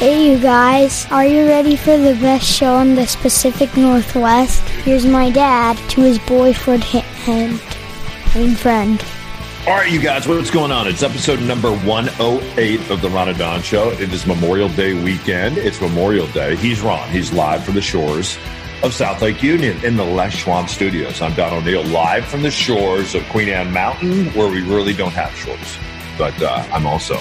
Hey, you guys, are you ready for the best show in the Pacific Northwest? Here's my dad to his boyfriend and, friend. All right, you guys, what's going on? It's episode number 108 of the Ron and Don Show. It is Memorial Day weekend. It's Memorial Day. He's Ron. He's live from the shores of South Lake Union in the Les Schwab Studios. I'm Don O'Neill, live from the shores of Queen Anne Mountain, where we really don't have shores. But uh, I'm also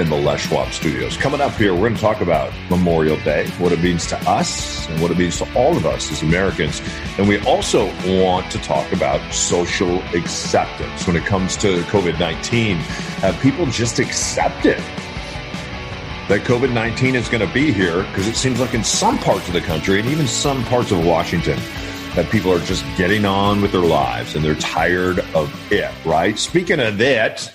in the Les Schwab Studios. Coming up here, we're going to talk about Memorial Day, what it means to us, and what it means to all of us as Americans. And we also want to talk about social acceptance when it comes to COVID 19. Have people just accepted that COVID 19 is going to be here? Because it seems like in some parts of the country and even some parts of Washington, that people are just getting on with their lives and they're tired of it, right? Speaking of that,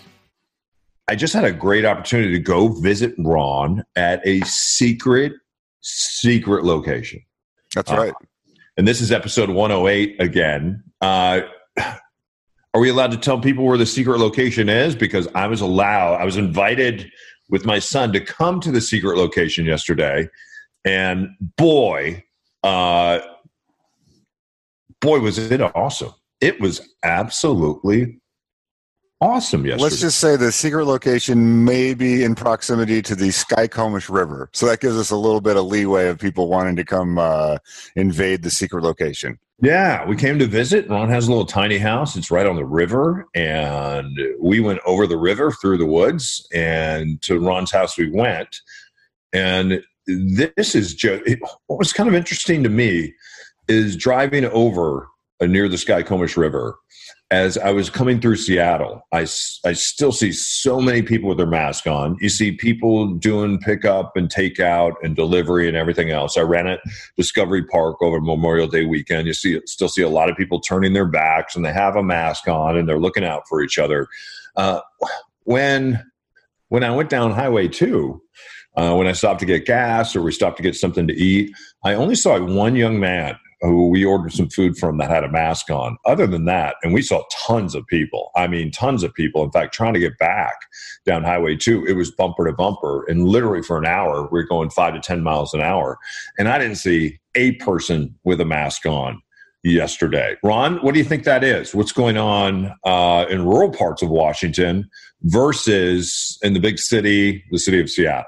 I just had a great opportunity to go visit Ron at a secret, secret location. That's right. Uh, and this is episode 108 again. Uh, are we allowed to tell people where the secret location is? Because I was allowed, I was invited with my son to come to the secret location yesterday. And boy, uh, boy, was it awesome. It was absolutely awesome yesterday. Let's just say the secret location may be in proximity to the Skykomish River. So that gives us a little bit of leeway of people wanting to come uh, invade the secret location. Yeah, we came to visit. Ron has a little tiny house. It's right on the river. And we went over the river through the woods. And to Ron's house we went. And this is just what was kind of interesting to me is driving over uh, near the Skykomish River as I was coming through Seattle, I, I still see so many people with their mask on. You see people doing pickup and takeout and delivery and everything else. I ran at Discovery Park over Memorial Day weekend. You see, still see a lot of people turning their backs and they have a mask on and they're looking out for each other. Uh, when when I went down Highway Two, uh, when I stopped to get gas or we stopped to get something to eat, I only saw one young man who we ordered some food from that had a mask on. Other than that, and we saw tons of people. I mean, tons of people. In fact, trying to get back down Highway 2, it was bumper to bumper. And literally for an hour, we we're going five to 10 miles an hour. And I didn't see a person with a mask on yesterday. Ron, what do you think that is? What's going on uh, in rural parts of Washington versus in the big city, the city of Seattle?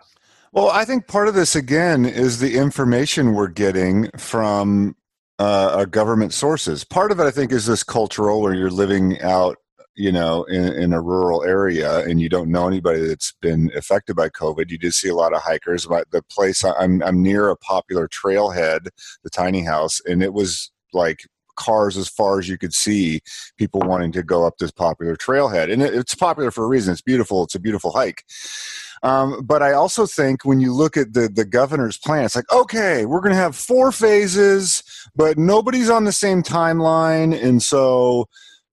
Well, I think part of this again is the information we're getting from uh, government sources. Part of it, I think, is this cultural where you're living out, you know, in, in, a rural area and you don't know anybody that's been affected by COVID. You do see a lot of hikers. But the place I'm, I'm near a popular trailhead, the tiny house, and it was like cars as far as you could see people wanting to go up this popular trailhead and it's popular for a reason it's beautiful it's a beautiful hike um, but I also think when you look at the the governor's plan, it's like okay, we're going to have four phases, but nobody's on the same timeline, and so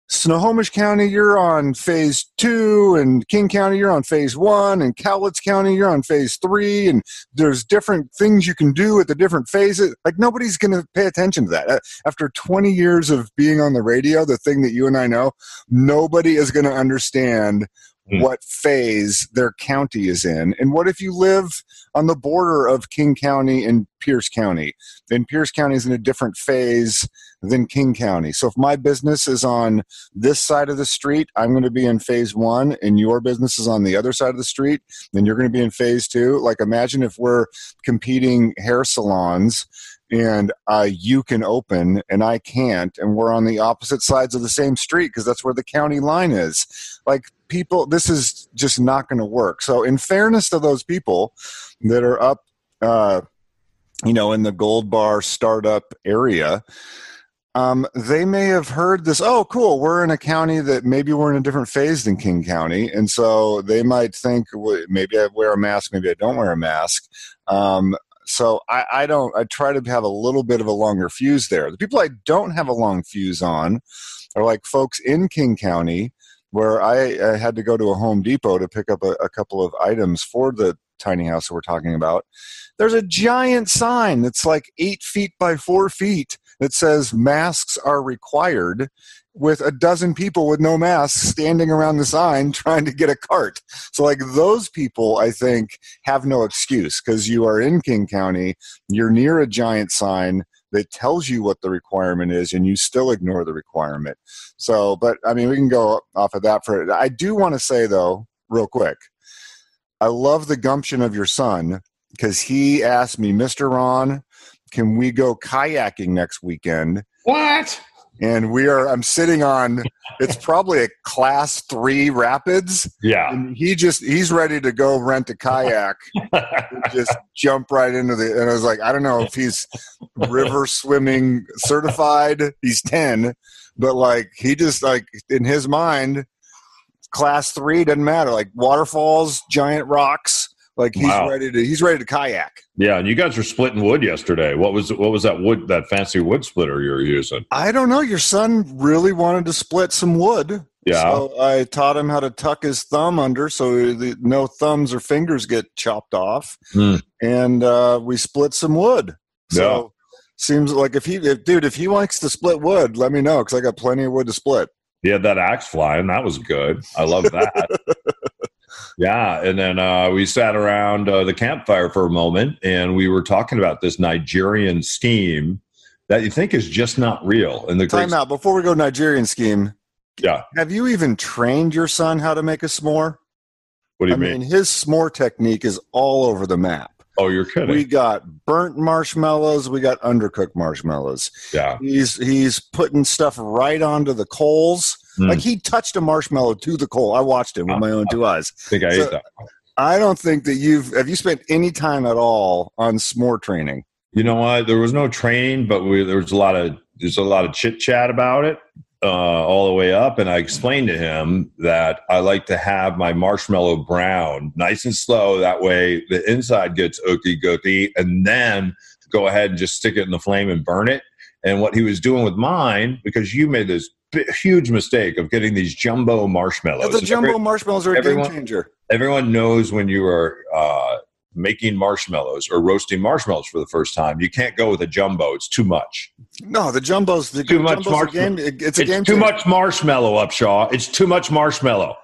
Snohomish County, you're on phase two, and King County, you're on phase one, and Cowlitz County, you're on phase three, and there's different things you can do at the different phases. Like, nobody's going to pay attention to that. After 20 years of being on the radio, the thing that you and I know, nobody is going to understand mm. what phase their county is in. And what if you live on the border of King County and Pierce County? Then Pierce County is in a different phase than King County. So if my business is on this side of the street, I'm going to be in phase one, and your business is on the other side of the street, then you're going to be in phase two. Like imagine if we're competing hair salons and uh, you can open and I can't, and we're on the opposite sides of the same street because that's where the county line is. Like people, this is just not going to work. So, in fairness to those people that are up, uh, you know, in the Gold Bar Startup area, um, they may have heard this. Oh, cool! We're in a county that maybe we're in a different phase than King County, and so they might think well, maybe I wear a mask, maybe I don't wear a mask. Um, so I, I don't. I try to have a little bit of a longer fuse there. The people I don't have a long fuse on are like folks in King County where I, I had to go to a Home Depot to pick up a, a couple of items for the tiny house that we're talking about. There's a giant sign that's like eight feet by four feet that says masks are required with a dozen people with no masks standing around the sign trying to get a cart. So, like, those people, I think, have no excuse because you are in King County, you're near a giant sign that tells you what the requirement is, and you still ignore the requirement. So, but I mean, we can go off of that for I do want to say, though, real quick, I love the gumption of your son because he asked me, Mr. Ron, can we go kayaking next weekend? What? and we are i'm sitting on it's probably a class three rapids Yeah. and he just he's ready to go rent a kayak and just jump right into the and i was like i don't know if he's river swimming certified he's 10 but like he just like in his mind class three doesn't matter like waterfalls giant rocks like he's Wow. ready to he's ready to kayak yeah, and you guys were splitting wood yesterday. What was what was that wood that fancy wood splitter you were using? i don't know your son really wanted to split some wood Yeah. So I taught him how to tuck his thumb under so the, no thumbs or fingers get chopped off. Hmm. And uh, we split some wood. So seems like if he, if, dude, if he wants to split wood, let me know because I got plenty of wood to split. He had that axe flying. That was good. I love that. yeah. And then uh, we sat around uh, the campfire for a moment and we were talking about this Nigerian scheme that you think is just not real. And the great, Time out. Before we go Nigerian scheme, yeah. have you even trained your son how to make a s'more? What do you I mean? mean, his s'more technique is all over the map. Oh, you're kidding. We got burnt marshmallows. We got undercooked marshmallows. yeah. He's he's putting stuff right onto the coals. Hmm. Like he touched a marshmallow to the coal. I watched him with my own two eyes. I think I So- ate that. I don't think that you've have you spent any time at all on s'more training. You know what? There was no training, but we, there was a lot of there's a lot of chit chat about it uh, all the way up. And I explained to him that I like to have my marshmallow brown nice and slow. That way, the inside gets ooky gooky, and then go ahead and just stick it in the flame and burn it. And what he was doing with mine, because you made this huge mistake of getting these jumbo marshmallows. the jumbo every- marshmallows are a everyone- game changer. everyone knows when you are uh, making marshmallows or roasting marshmallows for the first time, you can't go with a jumbo. It's too much. No, the jumbos. The Too much marshmallow. game. it- It's a It's game. too changer. much marshmallow, Upshaw. It's too much marshmallow.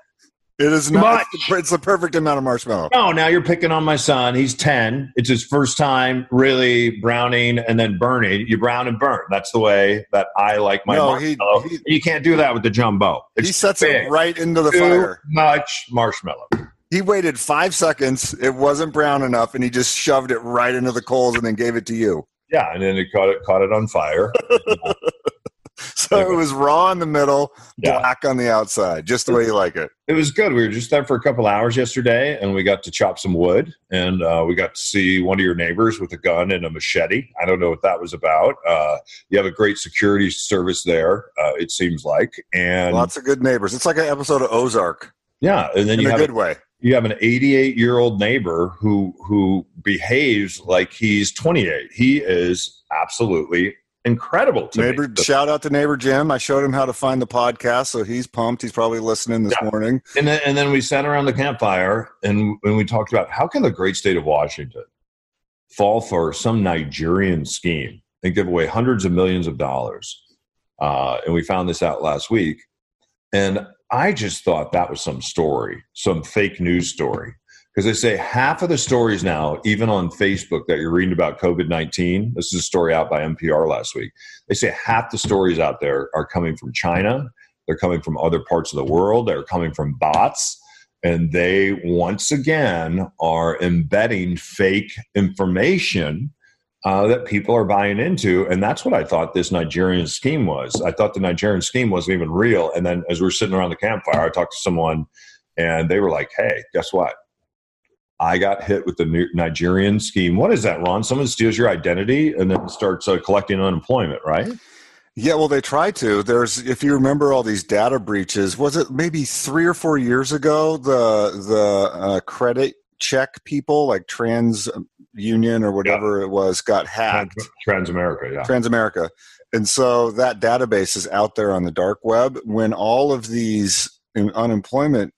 It is not. much. It's the, it's the perfect amount of marshmallow. No, now you're picking on my son. He's 10. It's his first time really browning and then burning. You brown and burn. That's the way that I like my No, he- marshmallow. he- you can't do that with the jumbo. It's he sets big. it right into the too fire. much marshmallow. He waited five seconds. It wasn't brown enough, and he just shoved it right into the coals and then gave it to you. Yeah, and then it caught it caught it on fire. So it was raw in the middle, Yeah. black on the outside, just the way you like it. It was good. We were just there for a couple hours yesterday, and we got to chop some wood, and uh, we got to see one of your neighbors with a gun and a machete. I don't know what that was about. Uh, you have a great security service there, uh, it seems like, and Lots of good neighbors. It's like an episode of Ozark yeah, and then in you a have good way. You have an 88 year old neighbor who who behaves like he's 28. He is absolutely incredible to Neighbor, me. shout out to neighbor Jim. I showed him how to find the podcast, so he's pumped. He's probably listening this Yeah. morning. And then, and then we sat around the campfire and, and we talked about how can the great state of Washington fall for some Nigerian scheme and give away hundreds of millions of dollars. Uh, and we found this out last week. And I just thought that was some story, some fake news story. Because they say half of the stories now, even on Facebook that you're reading about COVID 19, this is a story out by NPR last week. They say half the stories out there are coming from China, they're coming from other parts of the world, they're coming from bots, and they once again are embedding fake information uh, that people are buying into. And that's what I thought this Nigerian scheme was. I thought the Nigerian scheme wasn't even real. And then as we were sitting around the campfire, I talked to someone and they were like, hey, guess what? I got hit with the Nigerian scheme. What is that, Ron? Someone steals your identity and then starts uh, collecting unemployment, right? Yeah, well, they tried to. There's, if you remember all these data breaches, was it maybe three or four years ago? The the uh, credit check people, like Trans Union or whatever it was, got hacked. Transamerica, yeah. Transamerica. And so that database is out there on the dark web. When all of these unemployment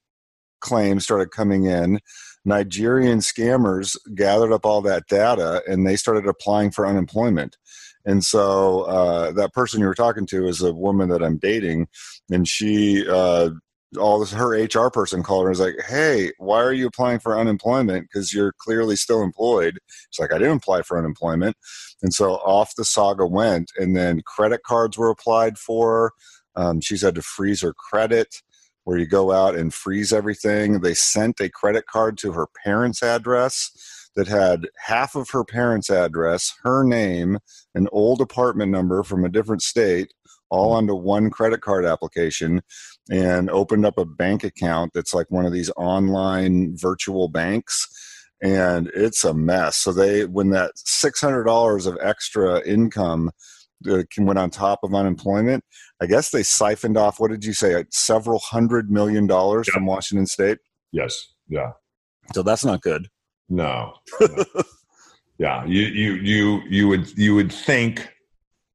claims started coming in, Nigerian scammers gathered up all that data and they started applying for unemployment. And so uh, that person you were talking to is a woman that I'm dating, and she uh, all this her HR person called her and was like, "Hey, why are you applying for unemployment? Because you're clearly still employed." It's like I didn't apply for unemployment, and so off the saga went. And then credit cards were applied for. Um, she's had to freeze her credit, where you go out and freeze everything. They sent a credit card to her parents' address that had half of her parents' address, her name, an old apartment number from a different state, all onto one credit card application and opened up a bank account that's like one of these online virtual banks. And it's a mess. So they when that $600 of extra income uh, went on top of unemployment i guess they siphoned off what did you say several hundred million dollars from washington state? Yes. Yeah. So that's not good. No, no. yeah. You you you you would you would think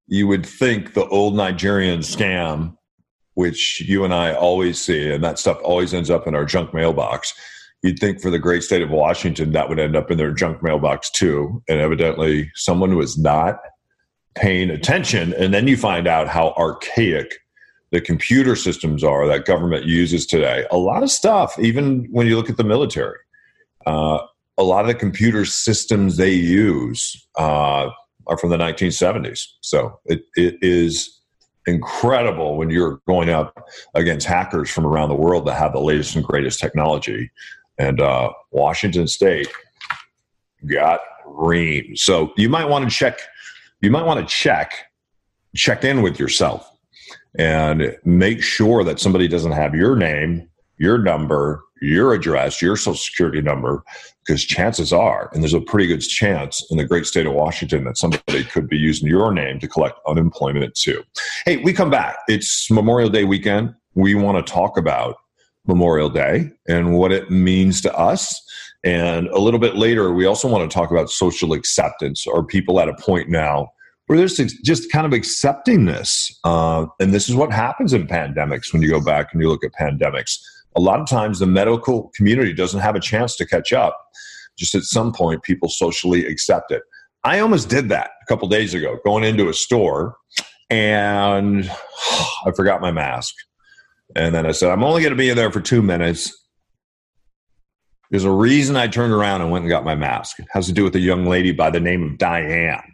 you would think the old Nigerian scam, which you and I always see, and that stuff always ends up in our junk mailbox. You'd think for the great state of Washington that would end up in their junk mailbox too. And evidently, someone was not paying attention. And then you find out how archaic the computer systems are that government uses today. A lot of stuff, even when you look at the military, uh, a lot of the computer systems they use. Uh, are from the 1970s. So it, it is incredible when you're going up against hackers from around the world that have the latest and greatest technology. And uh, Washington State got reamed. So you might want to check. You might want to check check in with yourself and make sure that somebody doesn't have your name, your number, your address, your social security number, because chances are, and there's a pretty good chance in the great state of Washington that somebody could be using your name to collect unemployment too. Hey, we come back. It's Memorial Day weekend. We want to talk about Memorial Day and what it means to us. And a little bit later, we also want to talk about social acceptance. Are people at a point now where there's just kind of accepting this? Uh, and this is what happens in pandemics when you go back and you look at pandemics a lot of times the medical community doesn't have a chance to catch up. Just at some point, people socially accept it. I almost did that a couple days ago, going into a store, and I forgot my mask. And then I said, I'm only going to be in there for two minutes. There's a reason I turned around and went and got my mask. It has to do with a young lady by the name of Diane.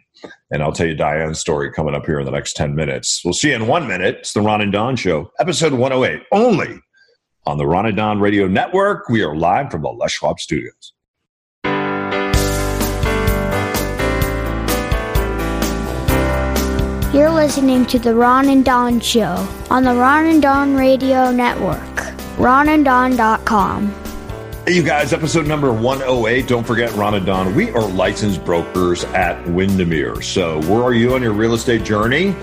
And I'll tell you Diane's story coming up here in the next 10 minutes. We'll see you in one minute. It's the Ron and Don Show, episode 108, only on the Ron and Don Radio Network. We are live from the Les Schwab Studios. You're listening to the Ron and Don Show on the Ron and Don Radio Network. RonandDon.com. Hey, you guys, episode number 108. Don't forget, Ron and Don, we are licensed brokers at Windermere. So, where are you on your real estate journey?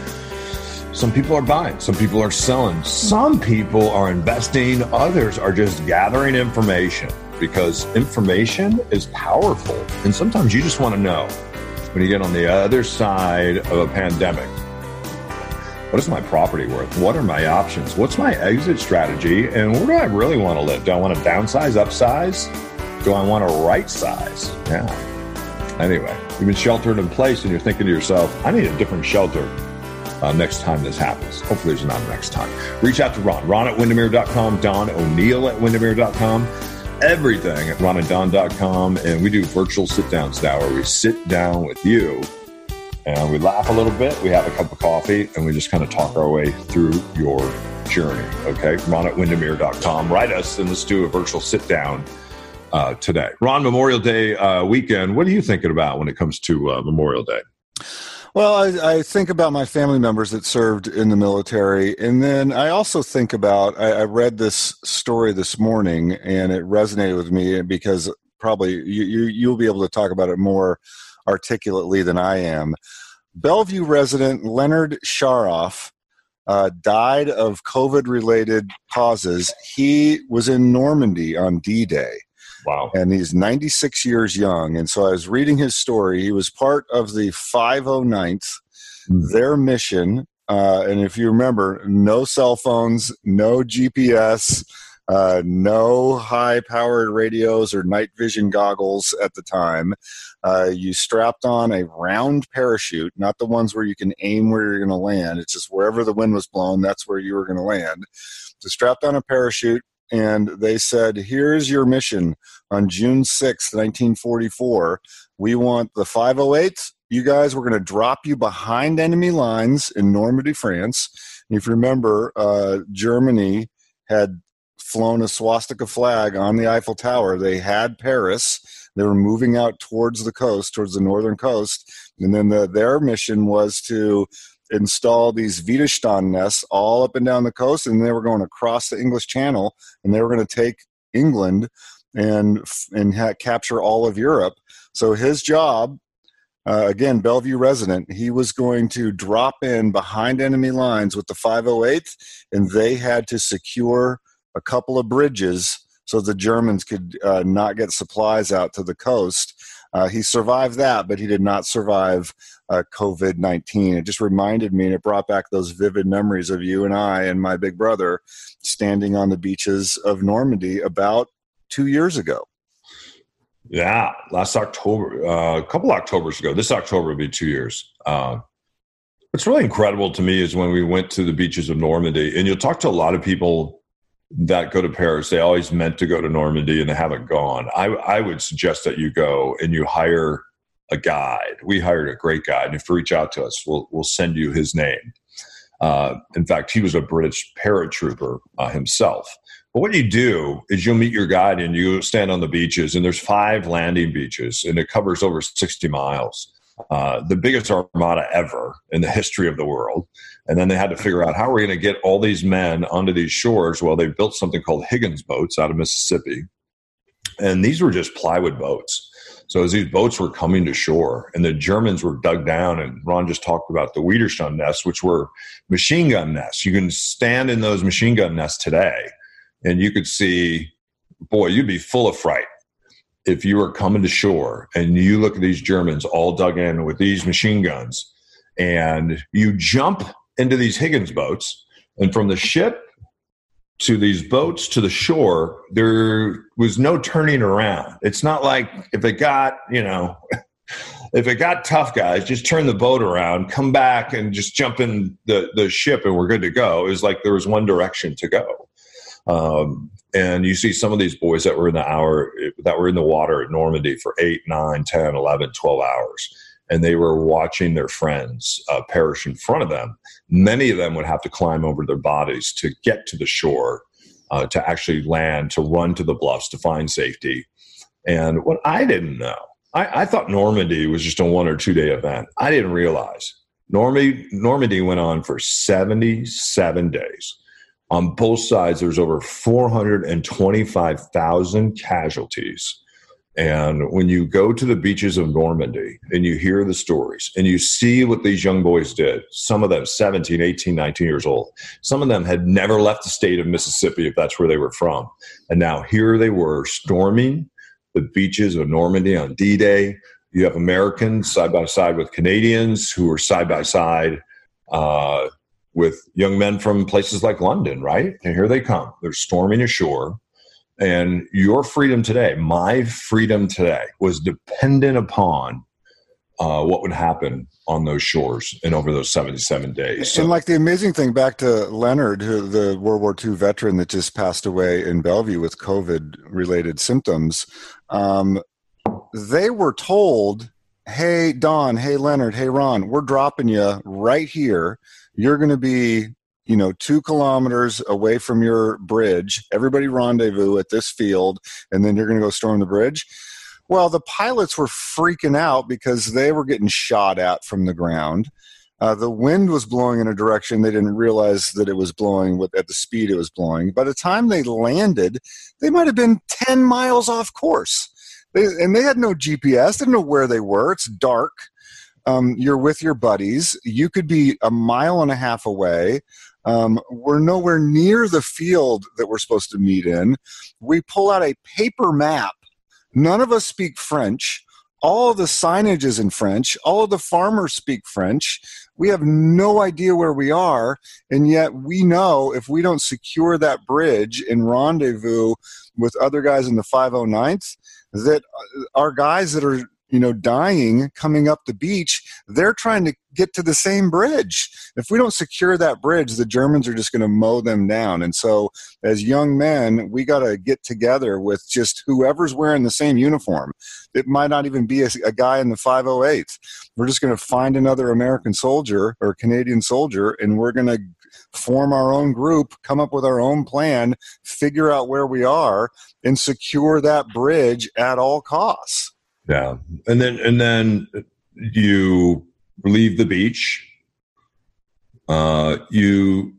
Some people are buying, some people are selling, some people are investing, others are just gathering information because information is powerful. And sometimes you just want to know when you get on the other side of a pandemic what is my property worth? What are my options? What's my exit strategy? And where do I really want to live? Do I want to downsize, upsize? Do I want to right size? Yeah. Anyway, you've been sheltered in place and you're thinking to yourself, I need a different shelter uh, next time this happens. Hopefully, there's not next time. Reach out to Ron, ron at windermere.com, Don O'Neill at windermere.com, everything at ronanddon.com. And we do virtual sit downs now where we sit down with you and we laugh a little bit. We have a cup of coffee and we just kind of talk our way through your journey. Okay. Ron at windermere.com. Write us and let's do a virtual sit down. Uh, today, Ron, Memorial Day uh, weekend. What are you thinking about when it comes to uh, Memorial Day? Well, I, I, think about my family members that served in the military. And then I also think about, I, I, read this story this morning and it resonated with me because probably you, you, you'll be able to talk about it more articulately than I am. Bellevue resident Leonard Sharoff uh, died of COVID related causes. He was in Normandy on D Day. Wow. And he's 96 years young. And so I was reading his story. He was part of the 509th. Mm-hmm. Their mission Uh, and if you remember, no cell phones, no GPS, uh, no high powered radios or night vision goggles at the time. Uh, you strapped on a round parachute, not the ones where you can aim where you're going to land. It's just wherever the wind was blowing, that's where you were going to land. So strapped on a parachute, and they said, Here's your mission on June 6th, 1944. We want the 508s. You guys, we're going to drop you behind enemy lines in Normandy, France. And if you remember, uh, Germany had flown a swastika flag on the Eiffel Tower. They had Paris. They were moving out towards the coast, towards the northern coast. And then the, their mission was to install these Widerstand nests all up and down the coast. And they were going across the English Channel and they were going to take England and, and ha- capture all of Europe. So his job uh, again, Bellevue resident, he was going to drop in behind enemy lines with the 508, and they had to secure a couple of bridges so the Germans could uh, not get supplies out to the coast. Uh, he survived that, but he did not survive uh, COVID 19. It just reminded me and it brought back those vivid memories of you and I and my big brother standing on the beaches of Normandy about two years ago. Yeah, last October, uh, a couple of Octobers ago. This October will be two years. Uh, what's really incredible to me is when we went to the beaches of Normandy, and you'll talk to a lot of people that go to Paris, they always meant to go to Normandy and they haven't gone. I, I would suggest that you go and you hire a guide. We hired a great guide, and if you reach out to us, we'll we'll send you his name. Uh, in fact, he was a British paratrooper uh, himself. But what you do is you'll meet your guide and you stand on the beaches, and there's five landing beaches, and it covers over 60 miles. Uh, the biggest armada ever in the history of the world. And then they had to figure out how are we going to get all these men onto these shores? Well, they built something called Higgins boats out of Mississippi. And these were just plywood boats. So as these boats were coming to shore and the Germans were dug down, and Ron just talked about the Widerstand nests, which were machine gun nests. You can stand in those machine gun nests today and you could see, boy, you'd be full of fright if you were coming to shore and you look at these Germans all dug in with these machine guns and you jump into these Higgins boats and from the ship to these boats to the shore, there was no turning around. It's not like if it got, you know, if it got tough guys, just turn the boat around, come back and just jump in the, the ship and we're good to go. It was like there was one direction to go. Um, and you see some of these boys that were in the hour that were in the water at normandy for 8 9 10 11 12 hours. And they were watching their friends uh, perish in front of them. Many of them would have to climb over their bodies to get to the shore uh, to actually land to run to the bluffs to find safety. And what i didn't know I, I thought normandy was just a one or two day event. I didn't realize. Normandy, normandy went on for 77 days on both sides, there's over 425,000 casualties. And when you go to the beaches of Normandy and you hear the stories and you see what these young boys did, some of them 17, 18, 19 years old, some of them had never left the state of Mississippi if that's where they were from. And now here they were storming the beaches of Normandy on D Day. You have Americans side by side with Canadians who were side by side. Uh, with young men from places like London, right? And here they come. They're storming ashore. And your freedom today, my freedom today, was dependent upon uh, what would happen on those shores and over those 77 days. So, and like the amazing thing back to Leonard, who, the World War II veteran that just passed away in Bellevue with COVID related symptoms, um, they were told, hey, Don, hey, Leonard, hey, Ron, we're dropping you right here you're going to be you know two kilometers away from your bridge. Everybody rendezvous at this field and then you're going to go storm the bridge. Well the pilots were freaking out because they were getting shot at from the ground. Uh, the wind was blowing in a direction they didn't realize that it was blowing with, at the speed it was blowing. By the time they landed they might have been 10 miles off course. They, and they had no gps they didn't know where they were. It's dark um, you're with your buddies. You could be a mile and a half away. Um, we're nowhere near the field that we're supposed to meet in. We pull out a paper map. None of us speak French. all the signage is in French. All of the farmers speak French. We have no idea where we are. And yet we know if we don't secure that bridge and rendezvous with other guys in the 509th, that uh, our guys that are you know, dying coming up the beach, they're trying to get to the same bridge. If we don't secure that bridge, the Germans are just going to mow them down. And so, as young men, we got to get together with just whoever's wearing the same uniform. It might not even be a, a guy in the 508th. We're just going to find another American soldier or Canadian soldier, and we're going to form our own group, come up with our own plan, figure out where we are, and secure that bridge at all costs. Yeah, and then and then you leave the beach. Uh, you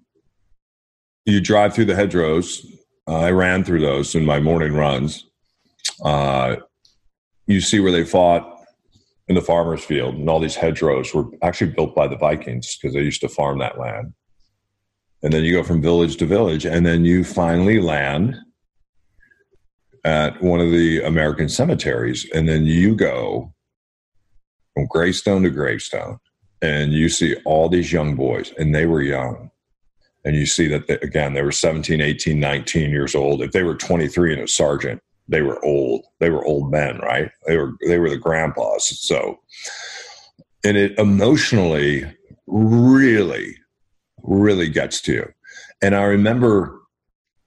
you drive through the hedgerows. Uh, I ran through those in my morning runs. Uh, you see where they fought in the farmer's field, and all these hedgerows were actually built by the Vikings because they used to farm that land. And then you go from village to village, and then you finally land at one of the American cemeteries, and then you go from gravestone to gravestone, and you see all these young boys, and they were young. And you see that, they, again, they were 17, 18, 19 years old. If they were 23 and a sergeant, they were old. They were old men, right? They were they were the grandpas. So, and it emotionally really, really gets to you. And I remember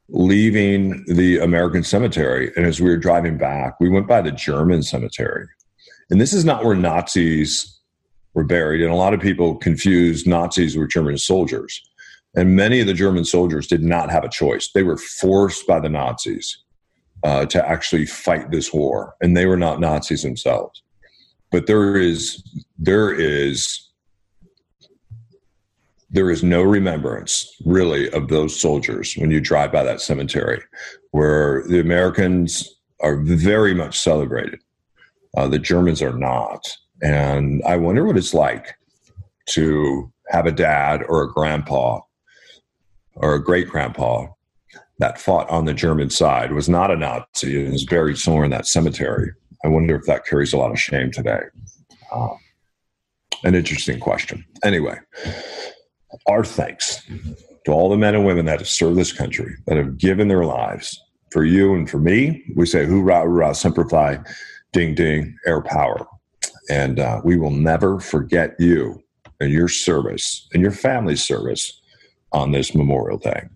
leaving the American cemetery. And as we were driving back, we went by the German cemetery. And this is not where Nazis were buried. And a lot of people confused Nazis with German soldiers. And many of the German soldiers did not have a choice. They were forced by the Nazis uh, to actually fight this war. And they were not Nazis themselves. But there is, there is there is no remembrance really of those soldiers when you drive by that cemetery where the Americans are very much celebrated. Uh, the Germans are not. And I wonder what it's like to have a dad or a grandpa or a great grandpa that fought on the German side, was not a Nazi, and is buried somewhere in that cemetery. I wonder if that carries a lot of shame today. Um, an interesting question. Anyway, our thanks to all the men and women that have served this country, that have given their lives for you and for me. We say hoorah, hoorah, semper fi, ding, ding, air power. And uh, we will never forget you and your service and your family's service on this Memorial Day.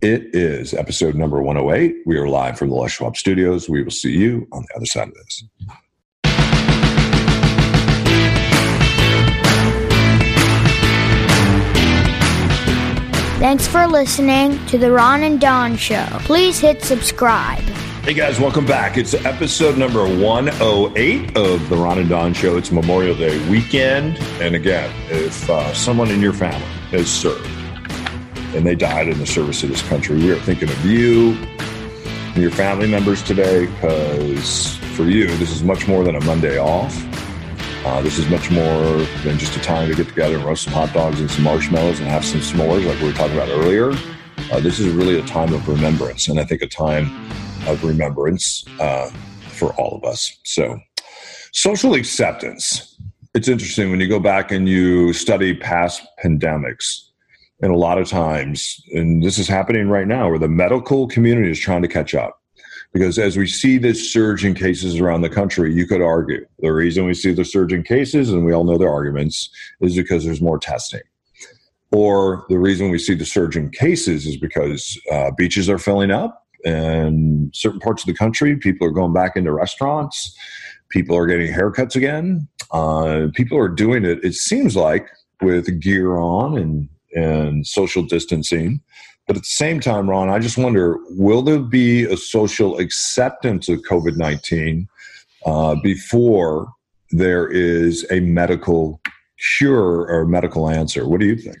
It is episode number 108. We are live from the Les Schwab studios. We will see you on the other side of this. Thanks for listening to the Ron and Don Show. Please hit subscribe. Hey guys, welcome back. It's episode number 108 of the Ron and Don Show. It's Memorial Day weekend. And again, if uh, someone in your family has served and they died in the service of this country, we are thinking of you and your family members today because for you, this is much more than a Monday off. Uh, this is much more than just a time to get together and roast some hot dogs and some marshmallows and have some s'mores like we were talking about earlier. Uh, this is really a time of remembrance, and I think a time of remembrance uh, for all of us. So, social acceptance. It's interesting when you go back and you study past pandemics, and a lot of times, and this is happening right now, where the medical community is trying to catch up because as we see this surge in cases around the country, you could argue the reason we see the surge in cases, and we all know their arguments, is because there's more testing. Or the reason we see the surge in cases is because uh, beaches are filling up and certain parts of the country, people are going back into restaurants, people are getting haircuts again. Uh, people are doing it, it seems like, with gear on and, and social distancing. But at the same time, Ron, I just wonder will there be a social acceptance of COVID 19 uh, before there is a medical cure or medical answer? What do you think?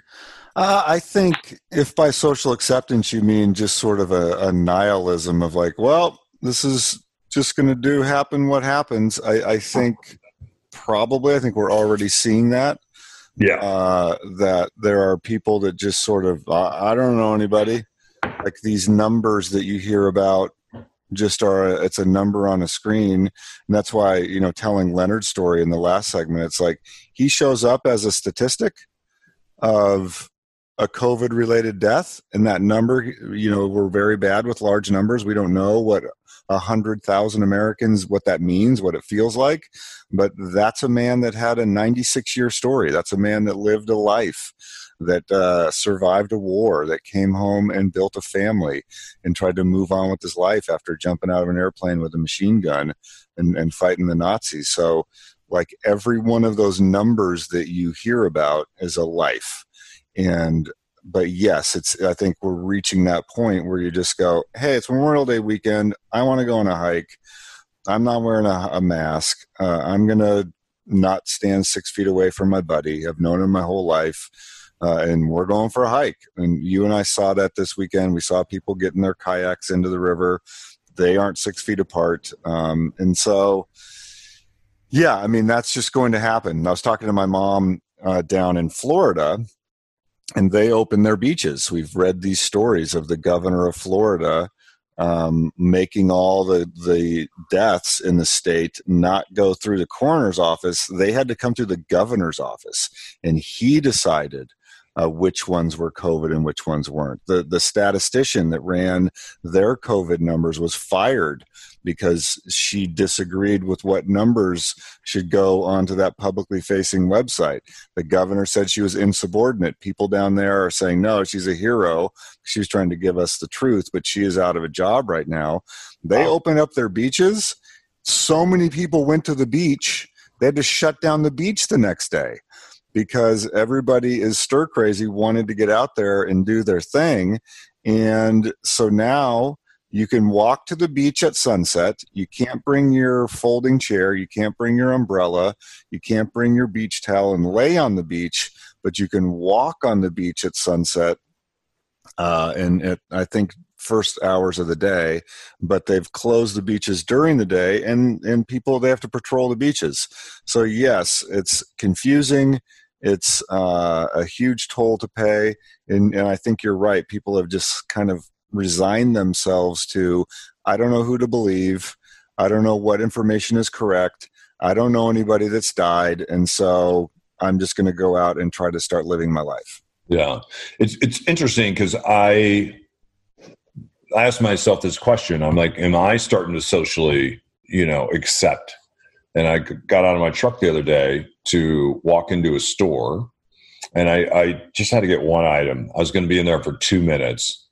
Uh, I think if by social acceptance you mean just sort of a, a nihilism of like, well, this is just going to do happen what happens, I, I think probably, I think we're already seeing that yeah. Uh, that there are people that just sort of uh, i don't know anybody. Like these numbers that you hear about just are it's a number on a screen. And that's why you know telling leonard's story in the last segment it's like he shows up as a statistic of a covid related death and that number you know we're very bad with large numbers we don't know what a hundred thousand americans what that means what it feels like but that's a man that had a 96 year story that's a man that lived a life that uh, survived a war, that came home and built a family and tried to move on with his life after jumping out of an airplane with a machine gun and, and fighting the Nazis. So, like every one of those numbers that you hear about is a life. And but yes, it's I think we're reaching that point where you just go, hey, it's Memorial Day weekend. I want to go on a hike. I'm not wearing a, a mask. Uh, I'm gonna not stand six feet away from my buddy. I've known him my whole life uh, and we're going for a hike. And you and I saw that this weekend. We saw people getting their kayaks into the river. They aren't six feet apart, um, and so yeah, I mean that's just going to happen. I was talking to my mom uh, down in Florida, and they open their beaches. We've read these stories of the governor of Florida um, making all the the deaths in the state not go through the coroner's office. They had to come through the governor's office, and he decided uh, which ones were COVID and which ones weren't. The the statistician that ran their COVID numbers was fired because she disagreed with what numbers should go onto that publicly facing website. The governor said she was insubordinate. People down there are saying, no, she's a hero. She was trying to give us the truth, but she is out of a job right now. They wow. opened up their beaches. So many people went to the beach, they had to shut down the beach the next day because everybody is stir crazy, wanted to get out there and do their thing. And so now you can walk to the beach at sunset. You can't bring your folding chair. You can't bring your umbrella. You can't bring your beach towel and lay on the beach, but you can walk on the beach at sunset. Uh, and at, I think first hours of the day, but they've closed the beaches during the day, and and people they have to patrol the beaches. So yes, it's confusing. It's uh, a huge toll to pay, and, and I think you're right. People have just kind of resigned themselves to I don't know who to believe. I don't know what information is correct. I don't know anybody that's died, and so I'm just going to go out and try to start living my life. Yeah, it's it's interesting because I I asked myself this question. I'm like, am I starting to socially, you know, accept? And I got out of my truck the other day to walk into a store, and I, I just had to get one item. I was going to be in there for two minutes,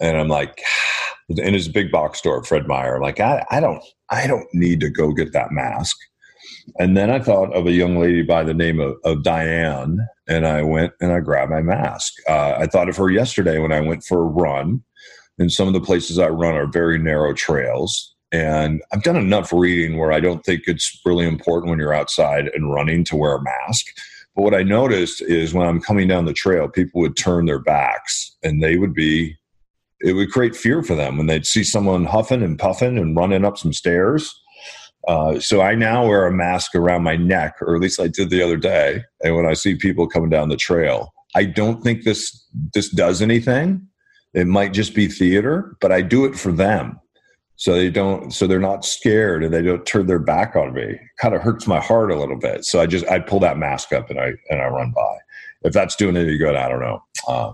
and I'm like, in his big box store, Fred Meyer. I'm like, I, I don't, I don't need to go get that mask. And then I thought of a young lady by the name of, of Diane, and I went and I grabbed my mask. Uh, I thought of her yesterday when I went for a run and some of the places I run are very narrow trails. And I've done enough reading where I don't think it's really important when you're outside and running to wear a mask. But what I noticed is when I'm coming down the trail, people would turn their backs and they would be, it would create fear for them when they'd see someone huffing and puffing and running up some stairs. Uh, so I now wear a mask around my neck, or at least I did the other day. And when I see people coming down the trail, I don't think this this does anything, it might just be theater, but I do it for them. So they don't, so they're not scared and they don't turn their back on me. Kind of hurts my heart a little bit. So I just, I pull that mask up and I, and I run by. If that's doing any good, I don't know. Uh,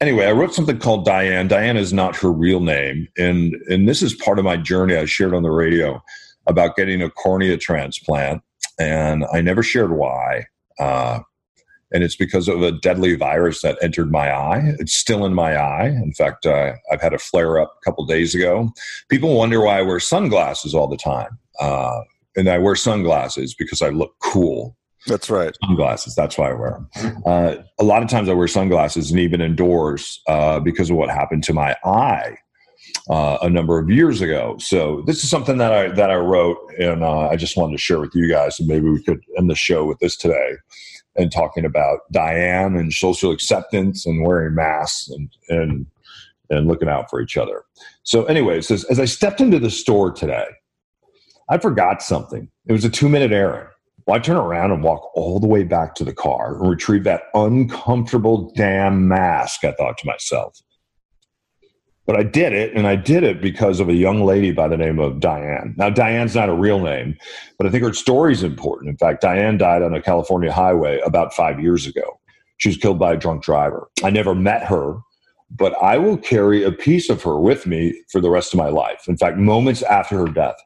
anyway, I wrote something called Diane. Diane is not her real name. And, and this is part of my journey I shared on the radio about getting a cornea transplant. And I never shared why. Uh, and it's because of a deadly virus that entered my eye. It's still in my eye. In fact, uh, I've had a flare up a couple days ago. People wonder why I wear sunglasses all the time. Uh, and I wear sunglasses because I look cool. That's right. Sunglasses. That's why I wear them. Uh, a lot of times I wear sunglasses and even indoors uh, because of what happened to my eye. Uh, a number of years ago. So this is something that I that I wrote, and uh, I just wanted to share with you guys, and maybe we could end the show with this today and talking about Diane and social acceptance and wearing masks and and and looking out for each other. So, anyways, as, as I stepped into the store today, I forgot something. It was a two minute errand. Well, I turn around and walk all the way back to the car and retrieve that uncomfortable damn mask. I thought to myself. But I did it, and I did it because of a young lady by the name of Diane. Now, Diane's not a real name, but I think her story is important. In fact, Diane died on a California highway about five years ago. She was killed by a drunk driver. I never met her, but I will carry a piece of her with me for the rest of my life. In fact, moments after her death,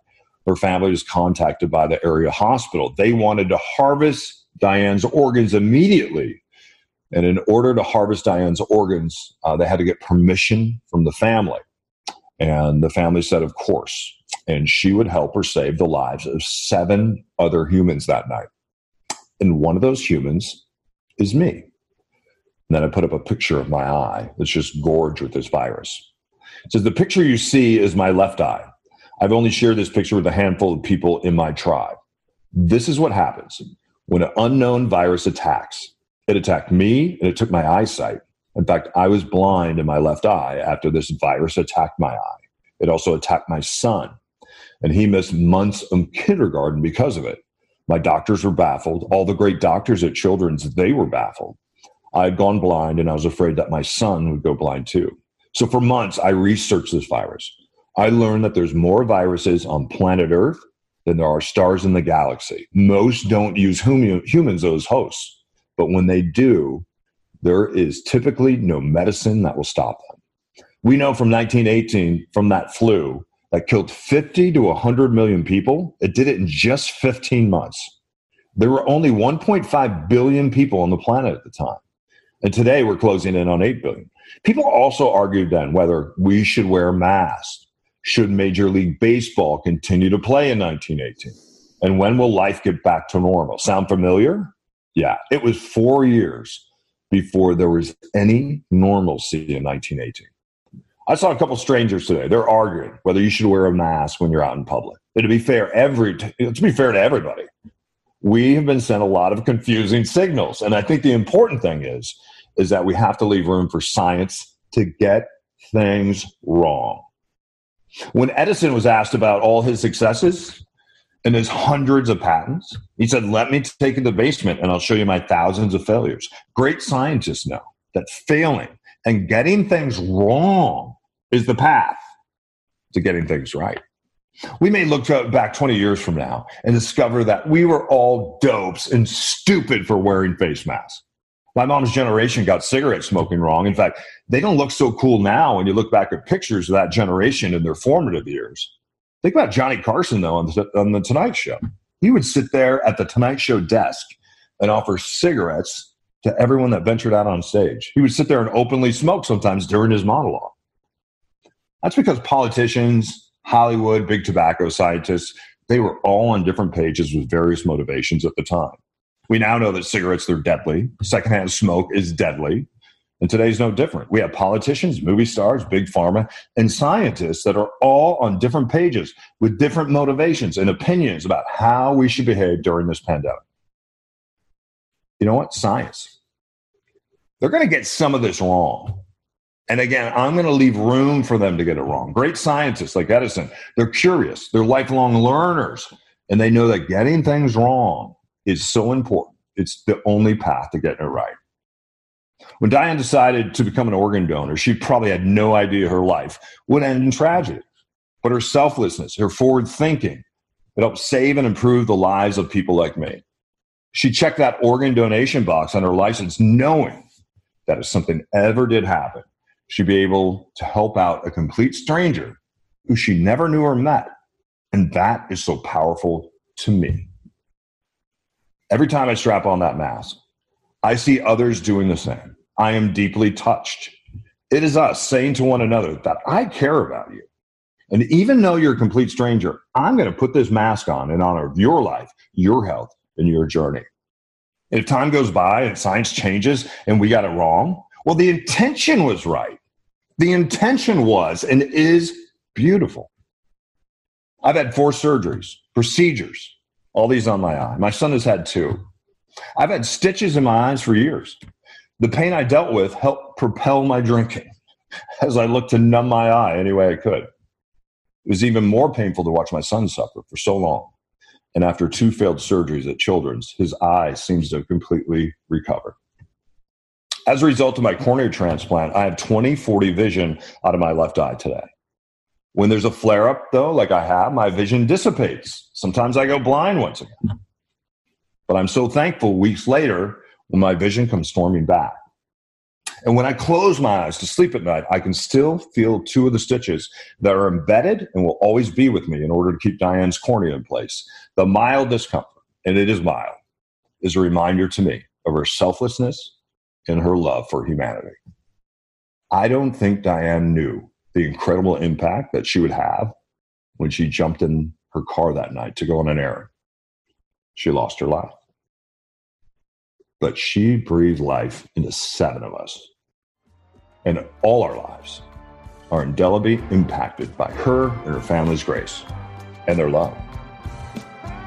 her family was contacted by the area hospital. They wanted to harvest Diane's organs immediately and in order to harvest Diane's organs, uh, they had to get permission from the family. And the family said, of course. And she would help her save the lives of seven other humans that night. And one of those humans is me. And then I put up a picture of my eye that's just gorged with this virus. It says, The picture you see is my left eye. I've only shared this picture with a handful of people in my tribe. This is what happens when an unknown virus attacks it attacked me and it took my eyesight. In fact, I was blind in my left eye after this virus attacked my eye. It also attacked my son, and he missed months of kindergarten because of it. My doctors were baffled. All the great doctors at Children's, they were baffled. I had gone blind, and I was afraid that my son would go blind too. So for months, I researched this virus. I learned that there's more viruses on planet Earth than there are stars in the galaxy. Most don't use hum- humans as hosts. But when they do, there is typically no medicine that will stop them. We know from 1918, from that flu that killed 50 to 100 million people, it did it in just 15 months. There were only 1.5 billion people on the planet at the time. And today we're closing in on 8 billion. People also argued then whether we should wear masks. Should Major League Baseball continue to play in 1918? And when will life get back to normal? Sound familiar? Yeah, it was four years before there was any normalcy in 1918. I saw a couple strangers today. They're arguing whether you should wear a mask when you're out in public. But to be fair, every to be fair to everybody, we have been sent a lot of confusing signals. And I think the important thing is is that we have to leave room for science to get things wrong. When Edison was asked about all his successes, and there's hundreds of patents. He said, Let me take you to the basement and I'll show you my thousands of failures. Great scientists know that failing and getting things wrong is the path to getting things right. We may look back 20 years from now and discover that we were all dopes and stupid for wearing face masks. My mom's generation got cigarette smoking wrong. In fact, they don't look so cool now when you look back at pictures of that generation in their formative years. Think about Johnny Carson, though, on the, on the Tonight Show. He would sit there at the Tonight Show desk and offer cigarettes to everyone that ventured out on stage. He would sit there and openly smoke sometimes during his monologue. That's because politicians, Hollywood, big tobacco scientists, they were all on different pages with various motivations at the time. We now know that cigarettes, they're deadly. Secondhand smoke is deadly. And today's no different. We have politicians, movie stars, big pharma, and scientists that are all on different pages with different motivations and opinions about how we should behave during this pandemic. You know what? Science. They're going to get some of this wrong. And again, I'm going to leave room for them to get it wrong. Great scientists like Edison, they're curious, they're lifelong learners, and they know that getting things wrong is so important. It's the only path to getting it right. When Diane decided to become an organ donor, she probably had no idea her life would end in tragedy. But her selflessness, her forward thinking, it helped save and improve the lives of people like me. She checked that organ donation box on her license, knowing that if something ever did happen, she'd be able to help out a complete stranger who she never knew or met. And that is so powerful to me. Every time I strap on that mask, I see others doing the same. I am deeply touched. It is us saying to one another that I care about you. And even though you're a complete stranger, I'm going to put this mask on in honor of your life, your health, and your journey. And if time goes by and science changes and we got it wrong, well, the intention was right. The intention was and is beautiful. I've had four surgeries, procedures, all these on my eye. My son has had two. I've had stitches in my eyes for years. The pain I dealt with helped propel my drinking as I looked to numb my eye any way I could. It was even more painful to watch my son suffer for so long. And after two failed surgeries at Children's, his eye seems to have completely recovered. As a result of my cornea transplant, I have 20 40 vision out of my left eye today. When there's a flare up, though, like I have, my vision dissipates. Sometimes I go blind once again. But I'm so thankful weeks later when my vision comes storming back. And when I close my eyes to sleep at night, I can still feel two of the stitches that are embedded and will always be with me in order to keep Diane's cornea in place. The mild discomfort, and it is mild, is a reminder to me of her selflessness and her love for humanity. I don't think Diane knew the incredible impact that she would have when she jumped in her car that night to go on an errand. She lost her life. But she breathed life into seven of us and all our lives are indelibly impacted by her and her family's grace and their love.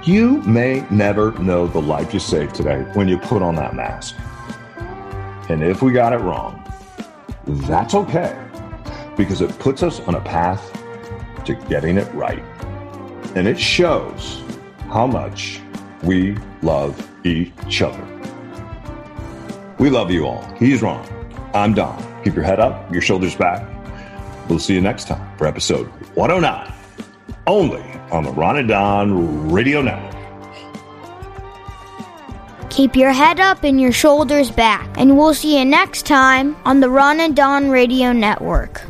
You may never know the life you saved today when you put on that mask. And if we got it wrong, that's okay because it puts us on a path to getting it right. And it shows how much we love each other. We love you all. He's Ron. I'm Don. Keep your head up, your shoulders back. We'll see you next time for episode 109, only on the Ron and Don Radio Network. Keep your head up and your shoulders back, and we'll see you next time on the Ron and Don Radio Network.